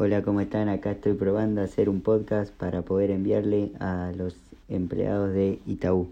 Hola, ¿cómo están? Acá estoy probando hacer un podcast para poder enviarle a los empleados de Itaú.